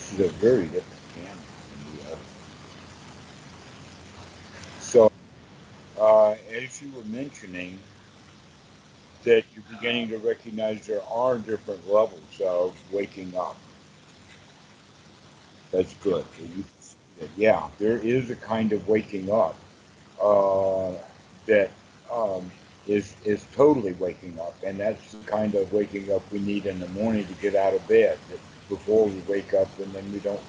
this is a very different camera than the other. So, uh, as you were mentioning, that you're beginning to recognize there are different levels of waking up. That's good. Yeah, there is a kind of waking up uh, that um, is is totally waking up, and that's the kind of waking up we need in the morning to get out of bed before we wake up, and then we don't.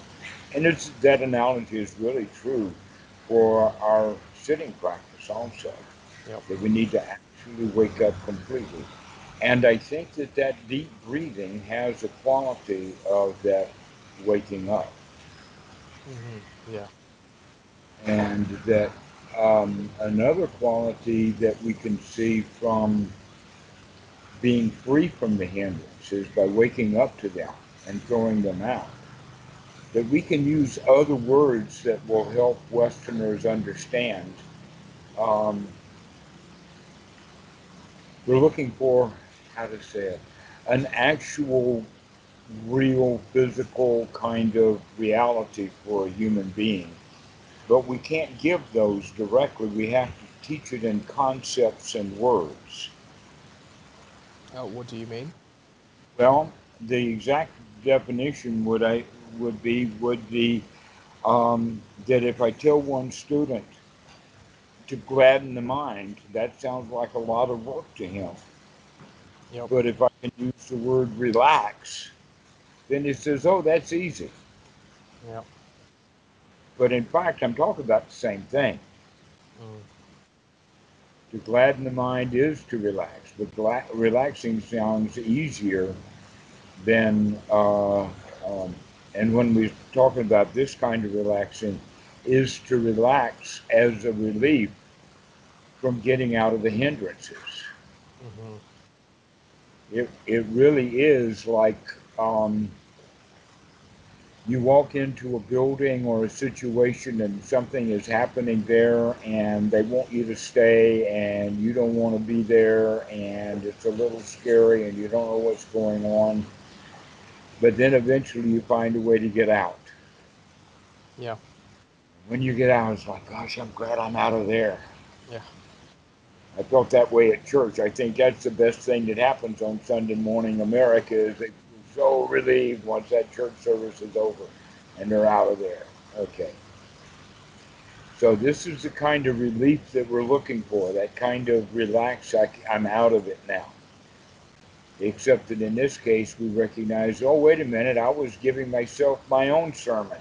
And it's that analogy is really true for our sitting practice also. Yep. That we need to actually wake up completely. And I think that that deep breathing has a quality of that waking up. Mm-hmm. Yeah. And that um, another quality that we can see from being free from the hindrances by waking up to them and throwing them out. That we can use other words that will help Westerners understand. Um, we're looking for, how to say it, an actual, real, physical kind of reality for a human being but we can't give those directly. We have to teach it in concepts and words. Oh, what do you mean? Well, the exact definition would I would be would be um, that if I tell one student to gladden the mind, that sounds like a lot of work to him. Yep. But if I can use the word relax, then he says, "Oh, that's easy." Yep. But in fact, I'm talking about the same thing. Mm. To gladden the mind is to relax, but gla- relaxing sounds easier than, uh, um, and when we're talking about this kind of relaxing, is to relax as a relief from getting out of the hindrances. Mm-hmm. It, it really is like um, you walk into a building or a situation and something is happening there and they want you to stay and you don't want to be there and it's a little scary and you don't know what's going on but then eventually you find a way to get out yeah when you get out it's like gosh i'm glad i'm out of there yeah i felt that way at church i think that's the best thing that happens on sunday morning america is they feel so relieved once that church service is over and they're out of there. Okay. So this is the kind of relief that we're looking for, that kind of relax, I, I'm out of it now. Except that in this case, we recognize, oh, wait a minute, I was giving myself my own sermon.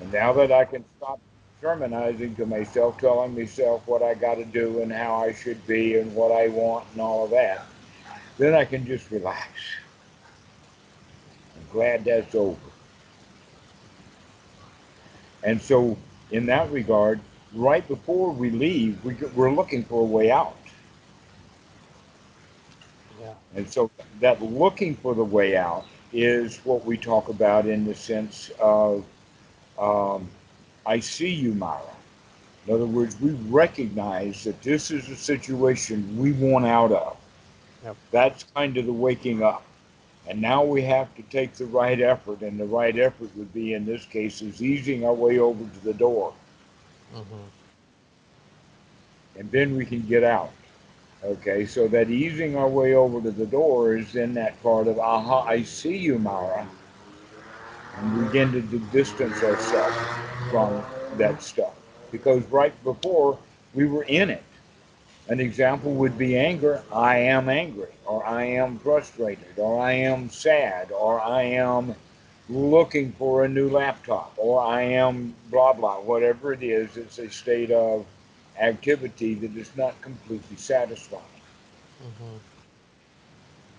And now that I can stop sermonizing to myself, telling myself what I got to do and how I should be and what I want and all of that, then I can just relax I'm glad that's over. And so, in that regard, right before we leave, we, we're looking for a way out. Yeah. And so, that looking for the way out is what we talk about in the sense of um, I see you, Mara. In other words, we recognize that this is a situation we want out of. Yep. That's kind of the waking up. And now we have to take the right effort, and the right effort would be, in this case, is easing our way over to the door. Mm-hmm. And then we can get out. Okay, so that easing our way over to the door is in that part of, aha, I see you, Mara. And begin to distance ourselves from that stuff. Because right before, we were in it. An example would be anger. I am angry, or I am frustrated, or I am sad, or I am looking for a new laptop, or I am blah blah, whatever it is, it's a state of activity that is not completely satisfying. Mm-hmm.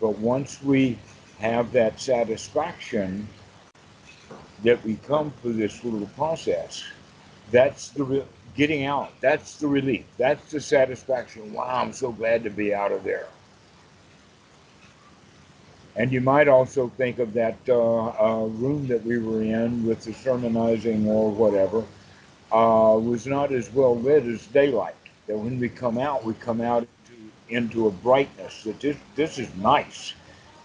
But once we have that satisfaction that we come through this little process, that's the getting out. That's the relief. That's the satisfaction. Wow, I'm so glad to be out of there. And you might also think of that uh, uh, room that we were in with the sermonizing or whatever uh, was not as well lit as daylight. That when we come out, we come out into, into a brightness that this, this is nice.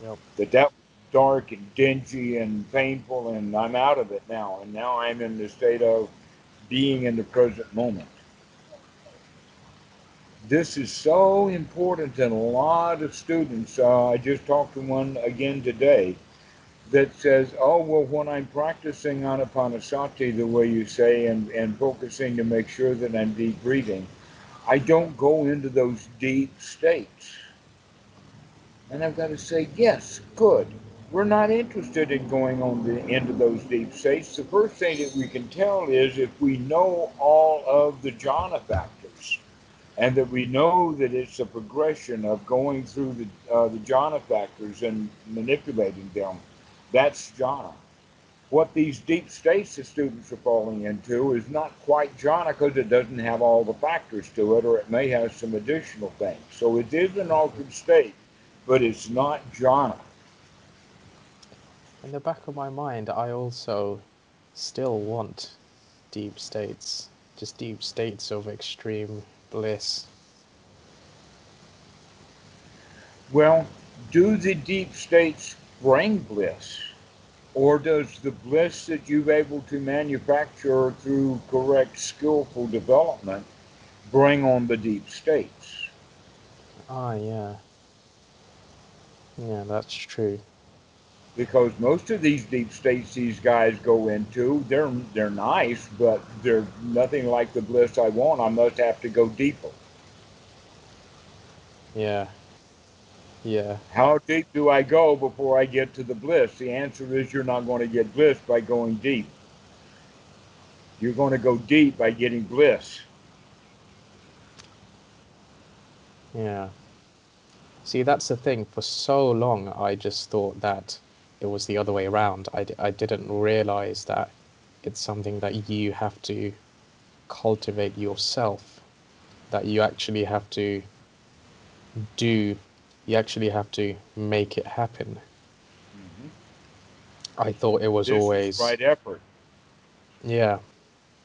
Yep. That that dark and dingy and painful, and I'm out of it now. And now I'm in the state of being in the present moment. This is so important, and a lot of students. Uh, I just talked to one again today that says, "Oh well, when I'm practicing anapanasati the way you say, and and focusing to make sure that I'm deep breathing, I don't go into those deep states." And I've got to say, yes, good. We're not interested in going on the into those deep states. The first thing that we can tell is if we know all of the jhana factors, and that we know that it's a progression of going through the uh, the jhana factors and manipulating them. That's jhana. What these deep states the students are falling into is not quite jhana because it doesn't have all the factors to it, or it may have some additional things. So it is an altered state, but it's not jhana. In the back of my mind, I also still want deep states, just deep states of extreme bliss. Well, do the deep states bring bliss? Or does the bliss that you've able to manufacture through correct skillful development bring on the deep states? Ah, yeah. Yeah, that's true. Because most of these deep states these guys go into, they're they're nice, but they're nothing like the bliss I want. I must have to go deeper. Yeah. Yeah. How deep do I go before I get to the bliss? The answer is you're not going to get bliss by going deep. You're going to go deep by getting bliss. Yeah. See, that's the thing. For so long, I just thought that it was the other way around. I, d- I didn't realize that it's something that you have to cultivate yourself, that you actually have to do, you actually have to make it happen. Mm-hmm. I thought it was This always, right effort. yeah,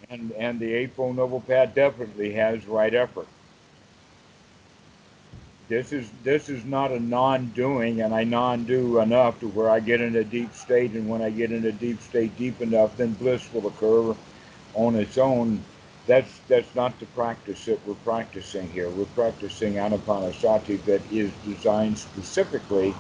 And and the Eightfold Noble Path definitely has right effort. This is this is not a non-doing, and I non-do enough to where I get in a deep state, and when I get in a deep state deep enough, then bliss will occur on its own. That's that's not the practice that we're practicing here. We're practicing anapanasati that is designed specifically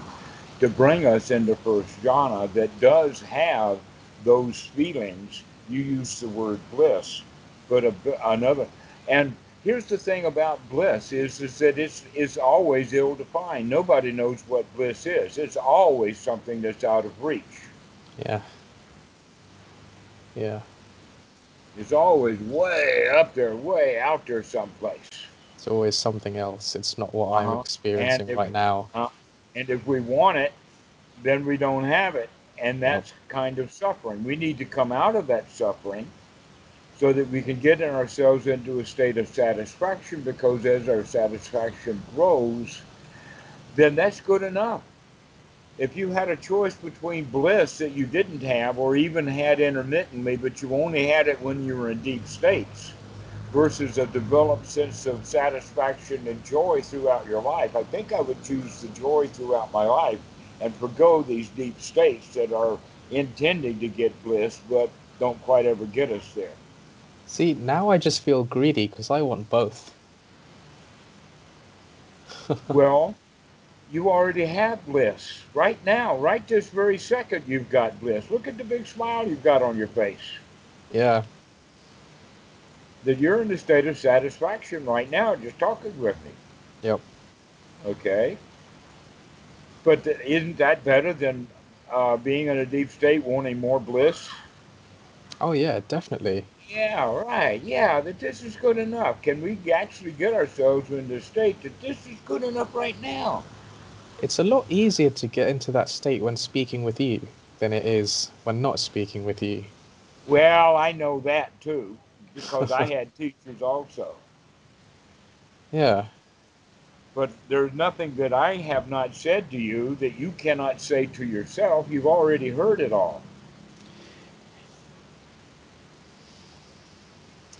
to bring us into first jhana that does have those feelings. You use the word bliss, but a, another and here's the thing about bliss is is that it's it's always ill defined. Nobody knows what bliss is. It's always something that's out of reach. yeah, yeah. It's always way up there, way out there someplace. It's always something else. It's not what I'm Uh-huh. experiencing if- right now. And if we want it, then we don't have it. And that's kind of suffering. We need to come out of that suffering so that we can get ourselves into a state of satisfaction because as our satisfaction grows, then that's good enough. If you had a choice between bliss that you didn't have or even had intermittently, but you only had it when you were in deep states versus a developed sense of satisfaction and joy throughout your life, I think I would choose the joy throughout my life and forgo these deep states that are intending to get bliss but don't quite ever get us there. See, now I just feel greedy because I want both. well, you already have bliss right now, right this very second. You've got bliss. Look at the big smile you've got on your face. Yeah, That you're in a state of satisfaction right now, just talking with me. Yep. Okay. But isn't that better than uh, being in a deep state, wanting more bliss? oh yeah, definitely. Yeah, right. Yeah, that this is good enough. Can we actually get ourselves in the state that this is good enough right now? It's a lot easier to get into that state when speaking with you than it is when not speaking with you. Well, I know that too, because I had teachers also. Yeah, But there's nothing that I have not said to you that you cannot say to yourself. You've already heard it all.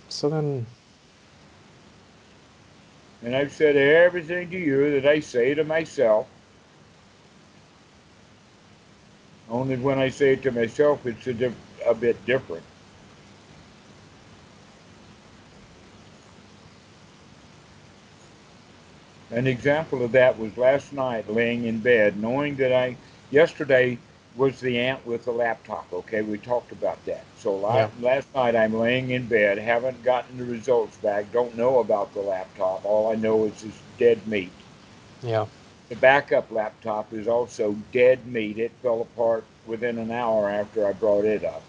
so then, And I've said everything to you that I say to myself. Only when I say it to myself, it's a, a bit different. An example of that was last night laying in bed, knowing that I, yesterday was the aunt with the laptop. Okay, we talked about that. So Yeah. last, last night I'm laying in bed, haven't gotten the results back, don't know about the laptop. All I know is it's dead meat. Yeah. The backup laptop is also dead meat. It fell apart within an hour after I brought it up.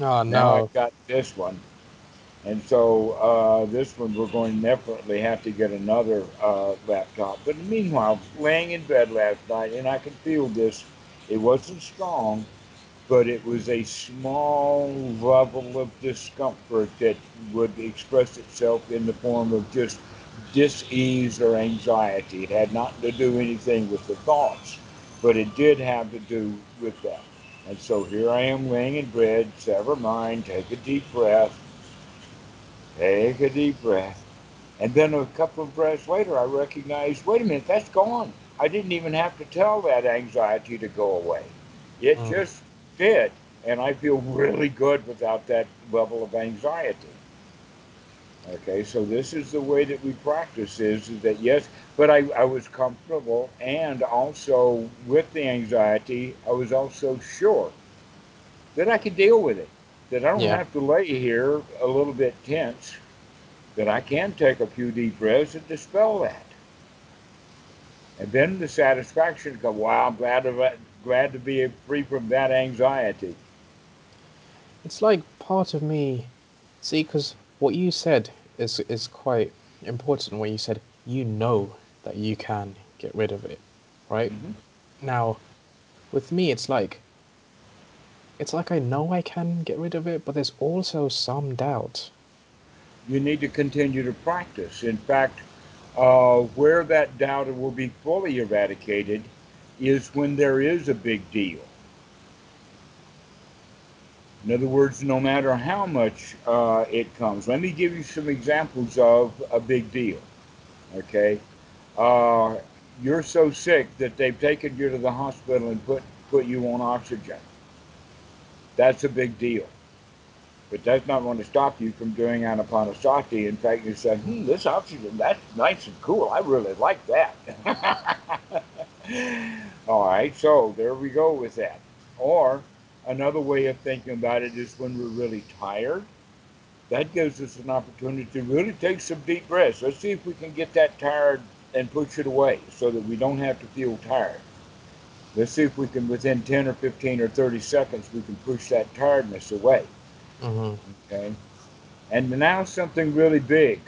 Oh Now. I've got this one. And so uh, this one, we're going to definitely have to get another uh, laptop. But meanwhile, laying in bed last night, and I can feel this. It wasn't strong, but it was a small level of discomfort that would express itself in the form of just dis-ease or anxiety. It had nothing to do anything with the thoughts, but it did have to do with that. And so here I am laying in bed, sever mind, take a deep breath, take a deep breath. And then a couple of breaths later, I recognized, wait a minute, that's gone. I didn't even have to tell that anxiety to go away. It Mm. just did. And I feel really good without that level of anxiety. Okay, so this is the way that we practice is, is that yes, but I, I was comfortable and also with the anxiety, I was also sure that I could deal with it. That I don't Yeah. have to lay here a little bit tense, that I can take a few deep breaths and dispel that. And then the satisfaction comes, wow, I'm glad to, glad to be free from that anxiety. It's like part of me. See, because what you said is is quite important. When you said you know that you can get rid of it, right? Mhm. Now, with me, it's like it's like I know I can get rid of it, but there's also some doubt. you need to continue to practice. In fact, uh, where that doubt will be fully eradicated is when there is a big deal. In other words, no matter how much uh, it comes. Let me give you some examples of a big deal. Okay, uh, you're so sick that they've taken you to the hospital and put put you on oxygen. That's a big deal. But that's not going to stop you from doing anapanasati. In fact, you say, hmm, this oxygen, that's nice and cool. I really like that. All right, so there we go with that. Or another way of thinking about it is when we're really tired, that gives us an opportunity to really take some deep breaths. Let's see if we can get that tired and push it away so that we don't have to feel tired. Let's see if we can, within 10 or 15 or 30 seconds, we can push that tiredness away. hmm Okay. And now something really big.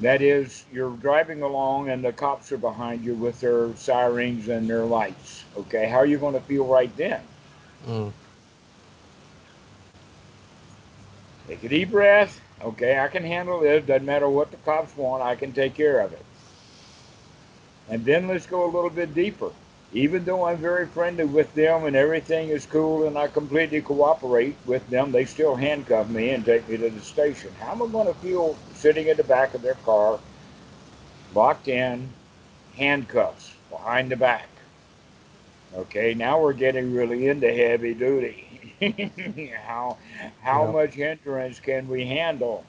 That is, you're driving along and the cops are behind you with their sirens and their lights. Okay. How are you going to feel right then? Mm. Take a deep breath. Okay. I can handle this. Doesn't matter what the cops want. I can take care of it. And then let's go a little bit deeper. Even though I'm very friendly with them and everything is cool and I completely cooperate with them, they still handcuff me and take me to the station. How am I going to feel sitting in the back of their car, locked in, handcuffs behind the back? Okay, now we're getting really into heavy duty. how how much hindrance can we handle?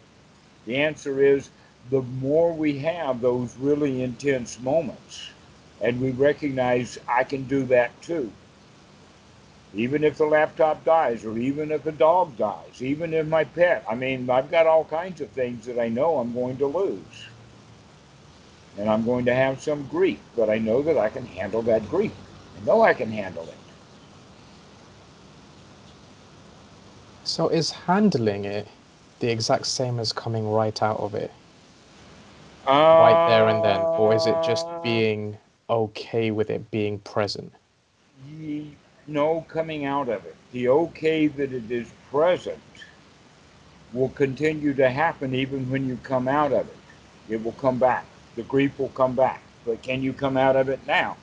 The answer is the more we have those really intense moments, and we recognize I can do that too. Even if the laptop dies, or even if a dog dies, even if my pet, I mean, I've got all kinds of things that I know I'm going to lose. And I'm going to have some grief, but I know that I can handle that grief. I know I can handle it. So is handling it the exact same as coming right out of it, right there and then, or is it just Uh, being okay with it being present? Ye- no coming out of it. The okay that it is present will continue to happen even when you come out of it. It will come back. The grief will come back. But can you come out of it now?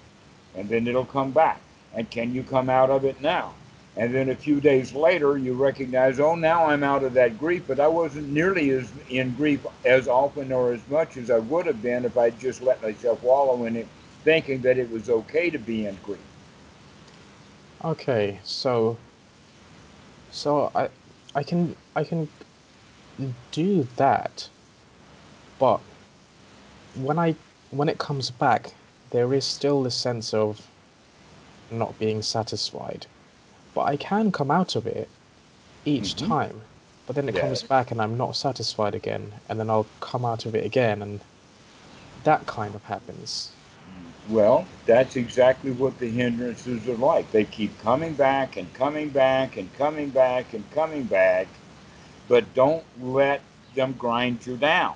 And then it'll come back. And can you come out of it now? And then a few days later, you recognize, oh, now I'm out of that grief, but I wasn't nearly as in grief as often or as much as I would have been if I'd just let myself wallow in it, thinking that it was okay to be in grief. Okay, so so I I can I can do that, but when I when it comes back, there is still the sense of not being satisfied. But I can come out of it each hmm time. But then it comes back and I'm not satisfied again, and then I'll come out of it again, and that kind of happens. Well, that's exactly what the hindrances are like. They keep coming back and coming back and coming back and coming back, but don't let them grind you down.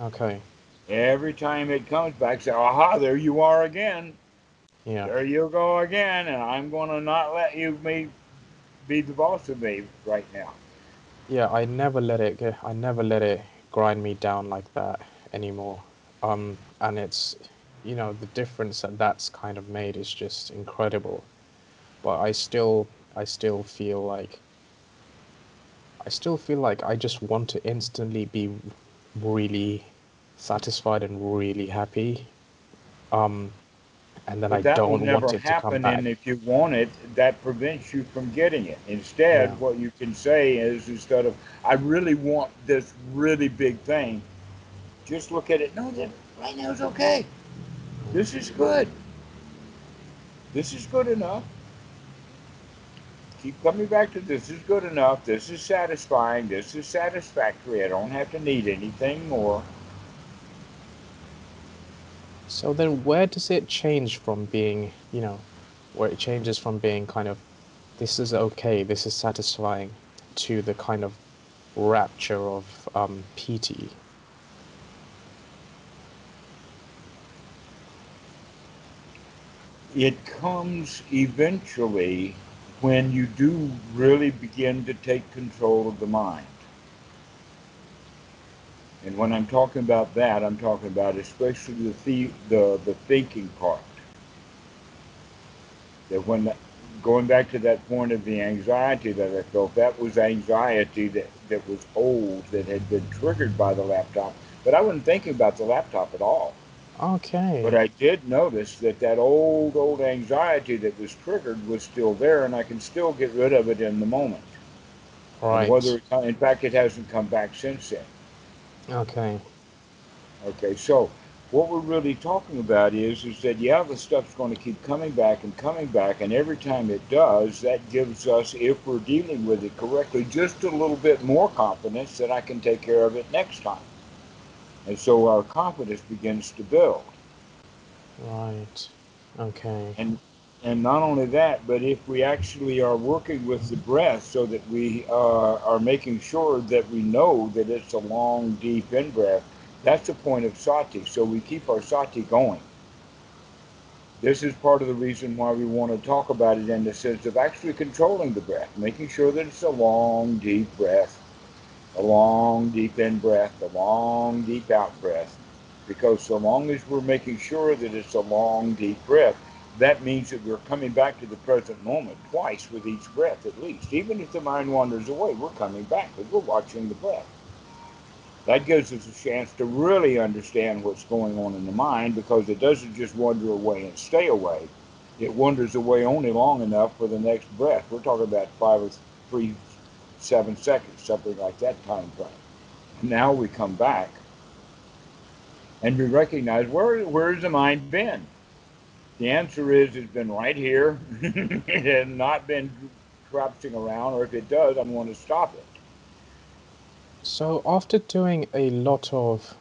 Okay, Every time it comes back, say, aha, there you are again. yeah. There you go again, and I'm going to not let you be, be the boss of me right now. Yeah, I never let it I never let it grind me down like that anymore. Um, and it's, you know, the difference that that's kind of made is just incredible. But I still, I still feel like, I still feel like I just want to instantly be really satisfied and really happy. Um, and then I that will don't want never it to come happen, and if you want it, that prevents you from getting it. Yeah. Instead, what you can say is instead of, I really want this really big thing, just look at it. No, that right now is okay. This is good. This is good enough. Keep coming back to this is good enough. This is satisfying. This is satisfactory. I don't have to need anything more. So then where does it change from being, you know, where it changes from being kind of this is okay, this is satisfying to the kind of rapture of um, piti? It comes eventually when you do really begin to take control of the mind. And when I'm talking about that, I'm talking about especially the the, the, the thinking part. That when going back to that point of the anxiety that I felt, that was anxiety that, that was old, that had been triggered by the laptop. But I wasn't thinking about the laptop at all. Okay. But I did notice that that old, old anxiety that was triggered was still there, and I can still get rid of it in the moment. And whether, it, in fact, it hasn't come back since then. Okay. Okay, so what we're really talking about is is that yeah, the stuff's going to keep coming back and coming back, and every time it does, that gives us, if we're dealing with it correctly, just a little bit more confidence that I can take care of it next time. And so our confidence begins to build. Right. Okay. And and not only that, but if we actually are working with the breath so that we uh, are making sure that we know that it's a long, deep in breath, that's the point of sati. So we keep our sati going. This is part of the reason why we want to talk about it in the sense of actually controlling the breath, making sure that it's a long, deep breath, a long, deep in breath, a long, deep out breath. Because so long as we're making sure that it's a long, deep breath, that means that we're coming back to the present moment twice with each breath at least. Even if the mind wanders away, we're coming back because we're watching the breath. That gives us a chance to really understand what's going on in the mind because it doesn't just wander away and stay away. It wanders away only long enough for the next breath. We're talking about five or three, seven seconds, something like that time frame. Now we come back and we recognize where where's the mind been? The answer is it's been right here. has not been crouching around, or if it does, I'm going to stop it. So after doing a lot of,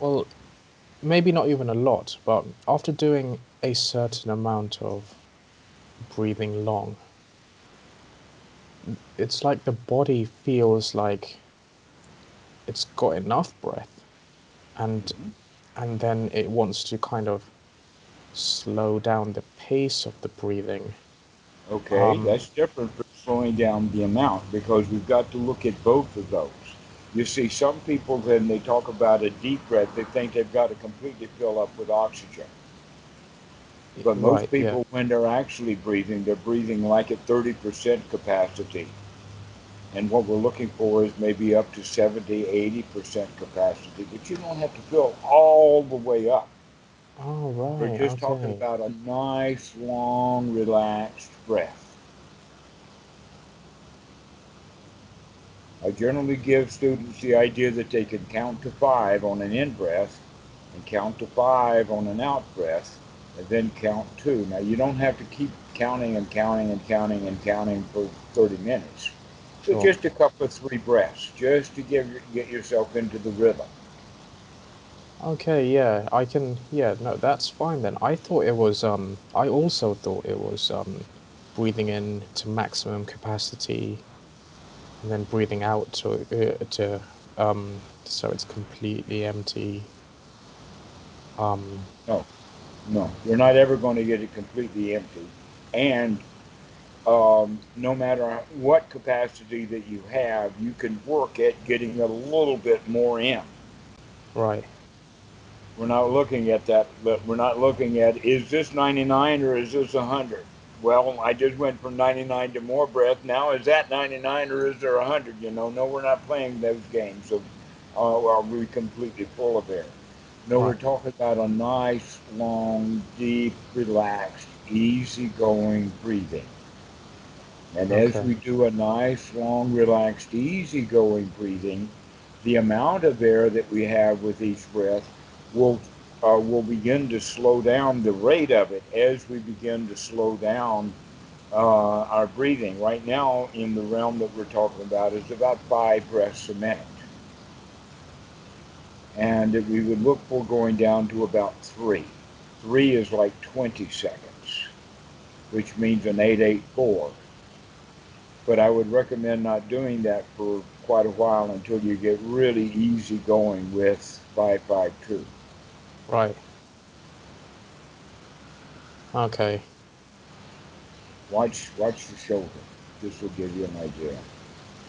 well, maybe not even a lot, but after doing a certain amount of breathing long, it's like the body feels like it's got enough breath and Mhm. and then it wants to kind of slow down the pace of the breathing. Okay, Um, that's different from slowing down the amount because we've got to look at both of those. You see, some people, when they talk about a deep breath, they think they've got to completely fill up with oxygen. But most right, yeah. people, when they're actually breathing, they're breathing like at 30% capacity. And what we're looking for is maybe up to 70, 80% capacity. But you don't have to fill all the way up. Oh, We're just talking about a nice, long, relaxed breath. I generally give students the idea that they can count to five on an in breath and count to five on an out breath and then count two. Now, you don't have to keep counting and counting and counting and counting for 30 minutes. So Sure. just a couple of three breaths, just to give, get yourself into the rhythm. Okay, yeah, I can, yeah, no, that's fine then. I thought it was, um, I also thought it was, um, breathing in to maximum capacity and then breathing out to, uh, to, um, so it's completely empty. Um, No, no, you're not ever going to get it completely empty. And um, no matter what capacity that you have, you can work at getting a little bit more in. right. We're not looking at that, but we're not looking at is this 99 or is this 100? Well, I just went from 99 to more breath. Now is that 99 or is there 100? You know, no, we're not playing those games. So, uh, are we completely full of air? No, we're talking about a nice, long, deep, relaxed, easygoing breathing. And as we do a nice, long, relaxed, easygoing breathing, the amount of air that we have with each breath will uh, will begin to slow down the rate of it as we begin to slow down uh, our breathing. Right now, in the realm that we're talking about, is about five breaths a minute, and we would look for going down to about three. Three is like 20 seconds, which means an 884 but I would recommend not doing that for quite a while until you get really easy going with 552. Right. Okay. Watch watch the shoulder. This will give you an idea.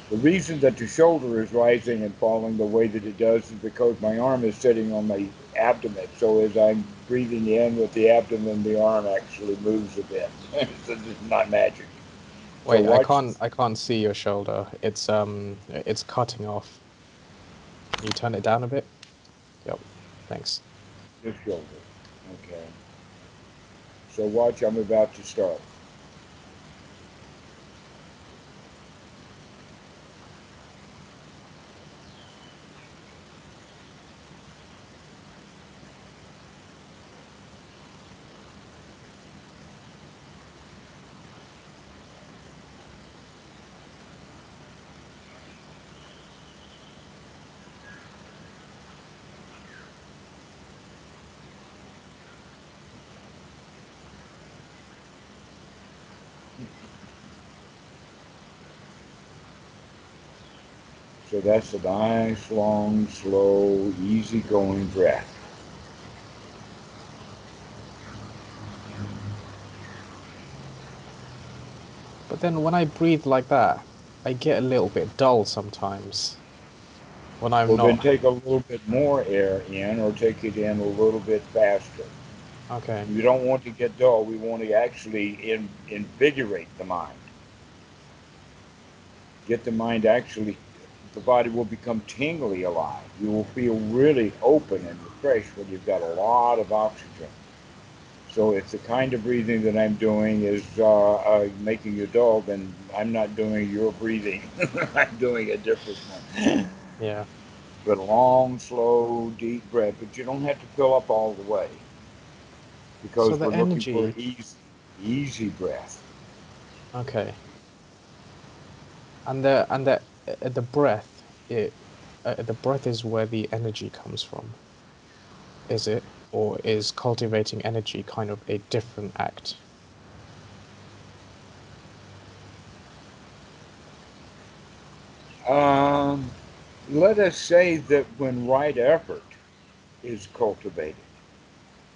The reason that the shoulder is rising and falling the way that it does is because my arm is sitting on my abdomen. So as I'm breathing in with the abdomen, the arm actually moves a bit. so it's not magic. So Wait, I can't, I can't see your shoulder. It's, um, it's cutting off. Can you turn it down a bit? Yep. Thanks. This shoulder. Okay. So watch, I'm about to start. So that's a nice, long, slow, easy-going breath. But then when I breathe like that, I get a little bit dull sometimes. When I'm Well, then take a little bit more air in or take it in a little bit faster. Okay. You don't want to get dull. We want to actually in, invigorate the mind. Get the mind actually, the body will become tingly alive. You will feel really open and refreshed when you've got a lot of oxygen. So if the kind of breathing that I'm doing is uh, uh, making you dull, then I'm not doing your breathing. I'm doing a different one. Yeah. But a long, slow, deep breath. But you don't have to fill up all the way because So the we're looking for easy, easy breath. Okay. And the and the uh, the breath, it uh, the breath is where the energy comes from. Is it, or is cultivating energy kind of a different act? Um, let us say that when right effort is cultivated,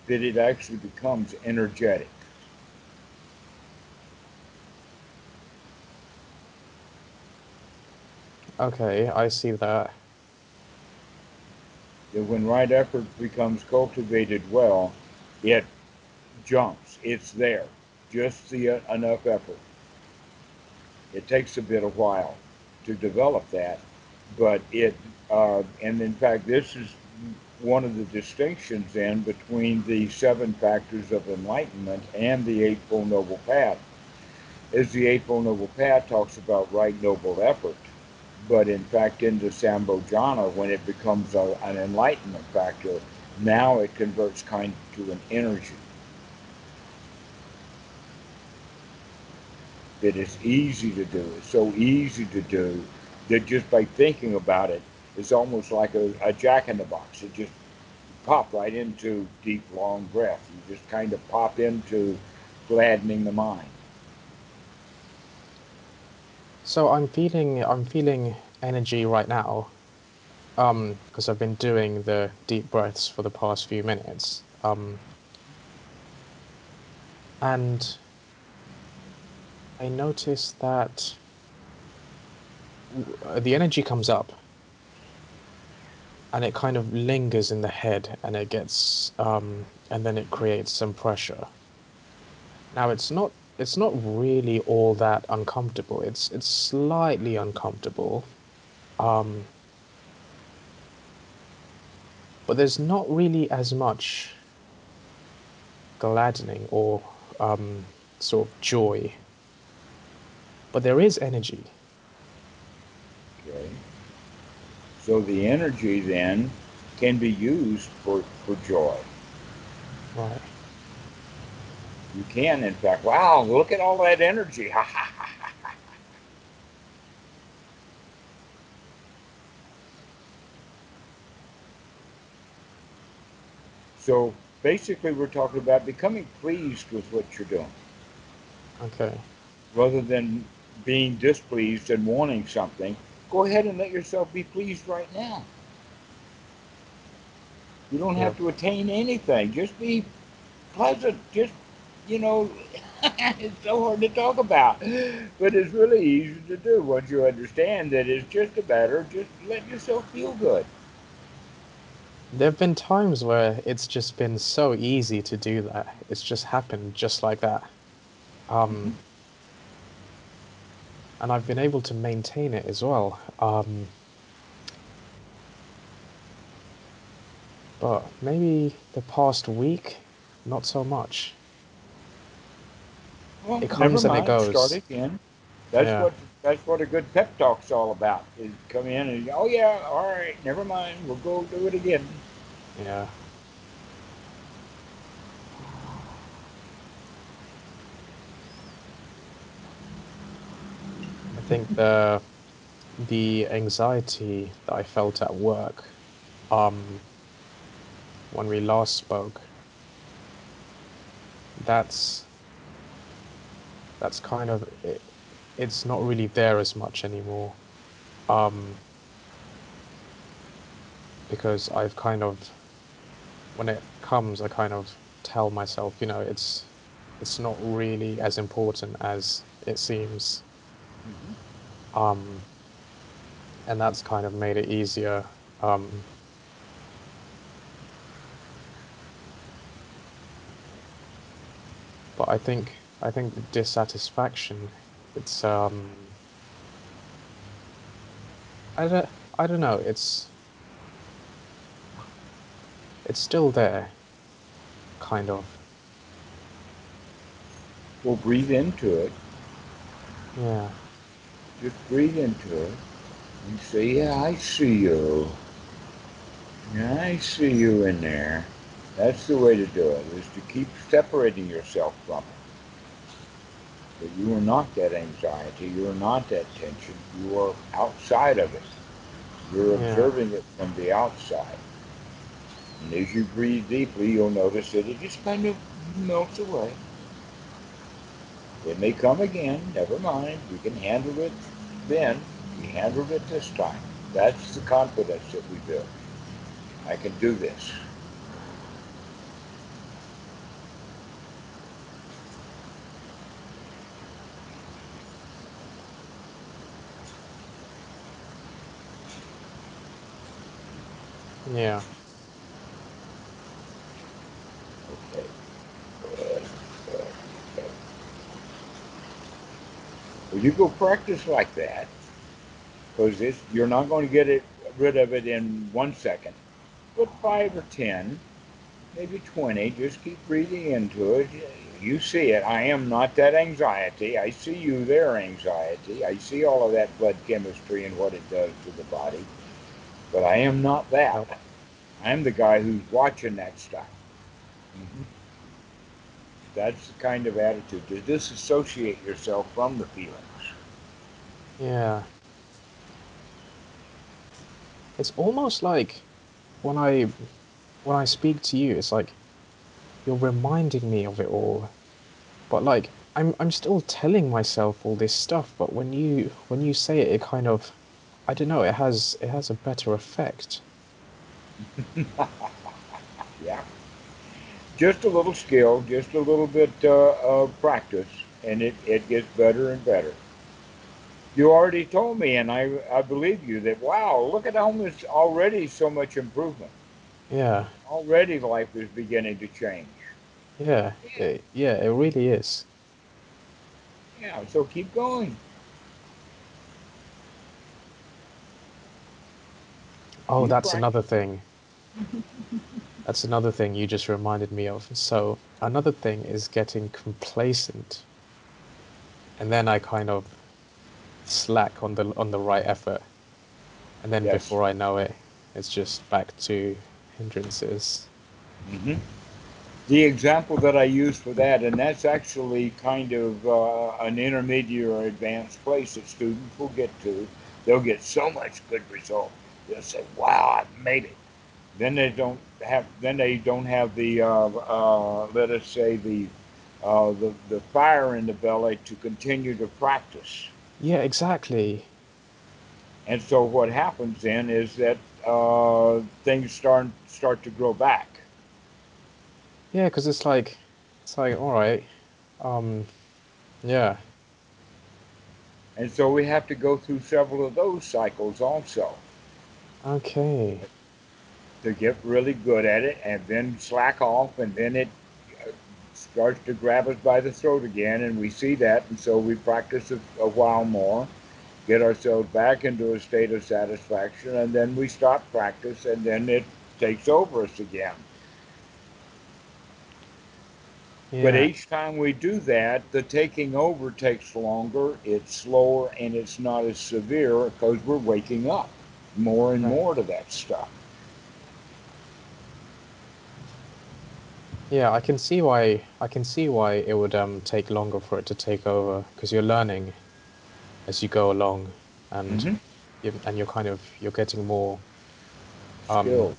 that it actually becomes energetic. Okay, I see that. That when right effort becomes cultivated well, it jumps. It's there. Just the uh, enough effort. It takes a bit of while to develop that, but it. Uh, and in fact, this is one of the distinctions then between the seven factors of enlightenment and the Eightfold Noble Path is the Eightfold Noble Path talks about right noble effort. But in fact, in the Sambhojana, when it becomes a, an enlightenment factor, now it converts kind to an energy. That is easy to do. It's so easy to do that just by thinking about it, it's almost like a, a jack in the box. It just pop right into deep, long breath. You just kind of pop into gladdening the mind. So I'm feeling I'm feeling energy right now, um, because I've been doing the deep breaths for the past few minutes. Um, and I noticed that the energy comes up and it kind of lingers in the head and it gets um, and then it creates some pressure now it's not it's not really all that uncomfortable it's it's slightly uncomfortable um, but there's not really as much gladdening or um, sort of joy but there is energy Okay. So the energy then can be used for, for joy. Right. You can, in fact, wow, look at all that energy. so basically, we're talking about becoming pleased with what you're doing. Okay. Rather than being displeased and wanting something, go ahead and let yourself be pleased right now. You don't have to attain anything. Just be pleasant. Just, you know, it's so hard to talk about, but it's really easy to do once you understand that it's just a matter of just let yourself feel good. There have been times where it's just been so easy to do that. It's just happened just like that. Um, mm-hmm and I've been able to maintain it as well. Um, but maybe the past week, not so much. Well, it comes and it goes. Start again. That's yeah. what that's what a good pep talk's all about. Is come in and oh yeah, all right, never mind, we'll go do it again. Yeah. I think the the anxiety that I felt at work um, when we last spoke that's that's kind of it, it's not really there as much anymore um, because I've kind of when it comes I kind of tell myself you know it's it's not really as important as it seems Mm-hmm. Um, and that's kind of made it easier. Um, but I think I think the dissatisfaction, it's um, I don't I don't know. It's it's still there, kind of. We'll breathe into it. Yeah. Just breathe into it and say, yeah, I see you. Yeah, I see you in there. That's the way to do it, is to keep separating yourself from it. But you are not that anxiety. You are not that tension. You are outside of it. You're yeah. observing it from the outside. And as you breathe deeply, you'll notice that it just kind of melts away. It may come again, never mind. We can handle it then. We handled it this time. That's the confidence that we build. I can do this. Yeah. Well, you go practice like that because you're not going to get it rid of it in one second. put five or ten, maybe 20. Just keep breathing into it. You see it. I am not that anxiety. I see you there, anxiety. I see all of that blood chemistry and what it does to the body. But I am not that. I'm the guy who's watching that stuff. Mm-hmm. That's the kind of attitude to disassociate yourself from the feelings. Yeah. It's almost like when I when I speak to you, it's like you're reminding me of it all. But like I'm I'm still telling myself all this stuff, but when you when you say it it kind of I don't know, it has it has a better effect. yeah. Just a little skill, just a little bit uh, of practice, and it, it gets better and better. You already told me, and I, I believe you, that wow, look at how much already so much improvement. Yeah. Already life is beginning to change. Yeah, yeah, it, yeah, it really is. Yeah, so keep going. Oh, that's another thing. That's another thing you just reminded me of. So, another thing is getting complacent. And then I kind of slack on the on the right effort. And then yes. before I know it, it's just back to hindrances. Mm-hmm. The example that I use for that, and that's actually kind of uh, an intermediate or advanced place that students will get to. They'll get so much good result. They'll say, "Wow, I made it." Then they don't have. Then they don't have the. Uh, uh, let us say the, uh, the the fire in the belly to continue to practice. Yeah, exactly. And so what happens then is that uh, things start start to grow back. Yeah, because it's like, it's like all right, um, yeah. And so we have to go through several of those cycles also. Okay. To get really good at it, and then slack off, and then it uh, starts to grab us by the throat again, and we see that, and so we practice a, a while more get ourselves back into a state of satisfaction, and then we stop practice, and then it takes over us again. Yeah. But each time we do that, the taking over takes longer, it's slower, and it's not as severe because we're waking up more and right. more to that stuff. Yeah, I can see why I can see why it would um, take longer for it to take over because you're learning as you go along, and mm-hmm. you, and you're kind of you're getting more. Um, skilled.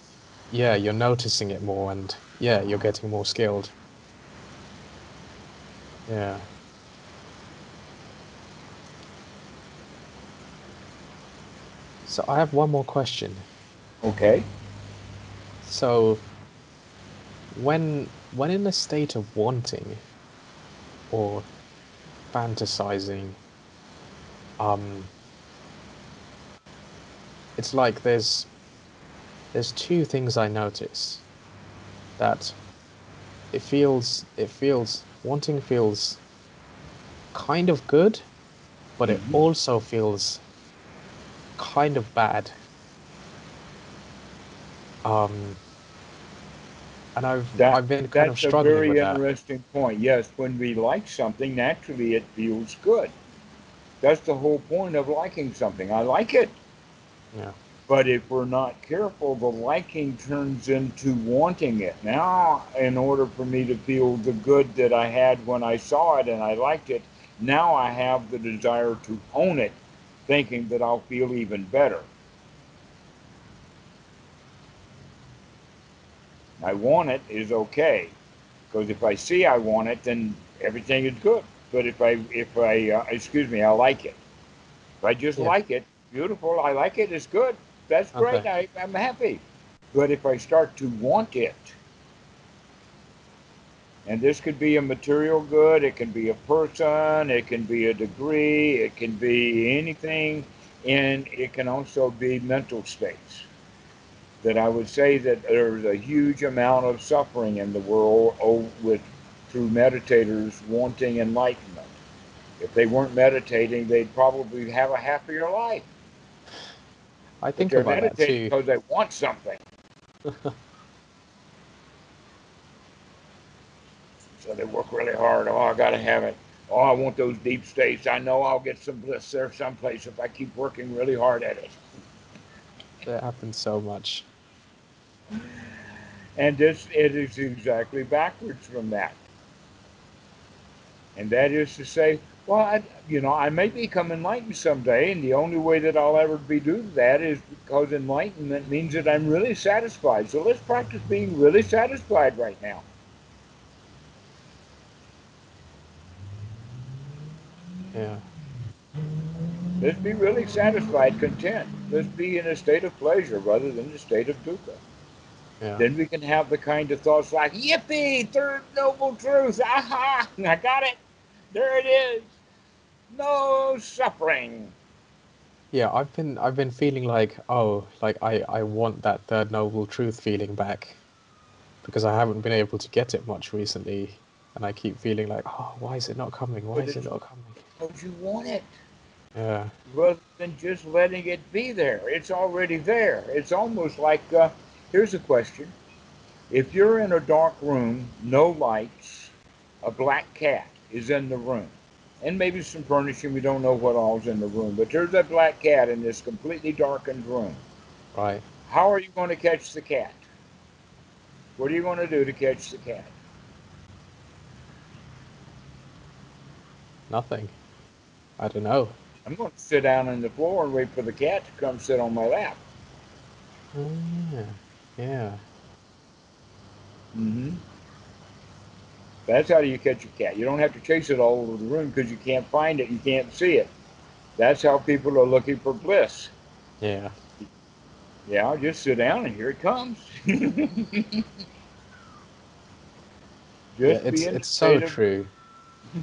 Yeah, you're noticing it more, and yeah, you're getting more skilled. Yeah. So I have one more question. Okay. So when when in a state of wanting or fantasizing um, it's like there's there's two things I notice that it feels it feels wanting feels kind of good, but it mm-hmm. also feels kind of bad. Um, and I've that, I've been kind of struggling with that. That's a very interesting point. Yes, when we like something, naturally it feels good. That's the whole point of liking something. I like it. Yeah. But if we're not careful, the liking turns into wanting it. Now, in order for me to feel the good that I had when I saw it and I liked it, now I have the desire to own it, thinking that I'll feel even better. I want it is okay. Because if I see I want it, then everything is good. But if I, if I, uh, excuse me, I like it. If I just yeah. like it, beautiful, I like it, it's good. That's great, okay. I, I'm happy. But if I start to want it, and this could be a material good, it can be a person, it can be a degree, it can be anything, and it can also be mental states. That I would say that there's a huge amount of suffering in the world with through meditators wanting enlightenment. If they weren't meditating, they'd probably have a happier life. I think that too. Because they want something. so they work really hard. Oh, I gotta have it. Oh, I want those deep states. I know I'll get some bliss there someplace if I keep working really hard at it. That happens so much. And this it is exactly backwards from that. And that is to say, well, I, you know, I may become enlightened someday, and the only way that I'll ever be do that is because enlightenment means that I'm really satisfied. So let's practice being really satisfied right now. Yeah. Let's be really satisfied, content. Let's be in a state of pleasure rather than a state of dukkha. Yeah. Then we can have the kind of thoughts like, yippee, third noble truth, aha, I got it. There it is. No suffering. Yeah, I've been I've been feeling like oh, like I I want that third noble truth feeling back because I haven't been able to get it much recently and I keep feeling like oh, why is it not coming? Why is it not coming? You want it. Yeah. rather than just letting it be there. It's already there. It's almost like uh, here's a question: If you're in a dark room, no lights, a black cat is in the room, and maybe some furnishing, we don't know what all's in the room, but there's a black cat in this completely darkened room. Right. How are you going to catch the cat? What are you going to do to catch the cat? Nothing. I don't know. I'm going to sit down on the floor and wait for the cat to come sit on my lap. Oh, yeah. Yeah. hmm That's how you catch a cat. You don't have to chase it all over the room because you can't find it, you can't see it. That's how people are looking for bliss. Yeah. Yeah, just sit down and here it comes. yeah it's it's so true.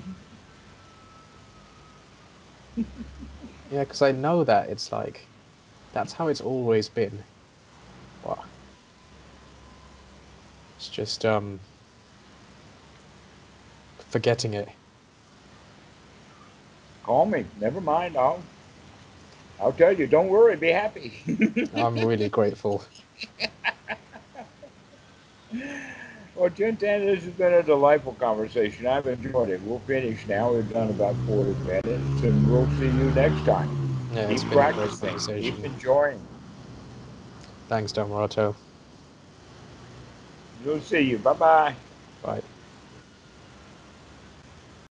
yeah, because I know that it's like that's how it's always been. But it's just um forgetting it. Call me. Never mind. I'll I'll tell you. Don't worry. Be happy. I'm really grateful. well, Jintan, this has been a delightful conversation. I've enjoyed it. We'll finish now. We've done about 40 minutes, and we'll see you next time. Yeah, Keep been a great practicing. Keep enjoying. Thanks, Dhammarato. We'll see you. Bye bye. Bye.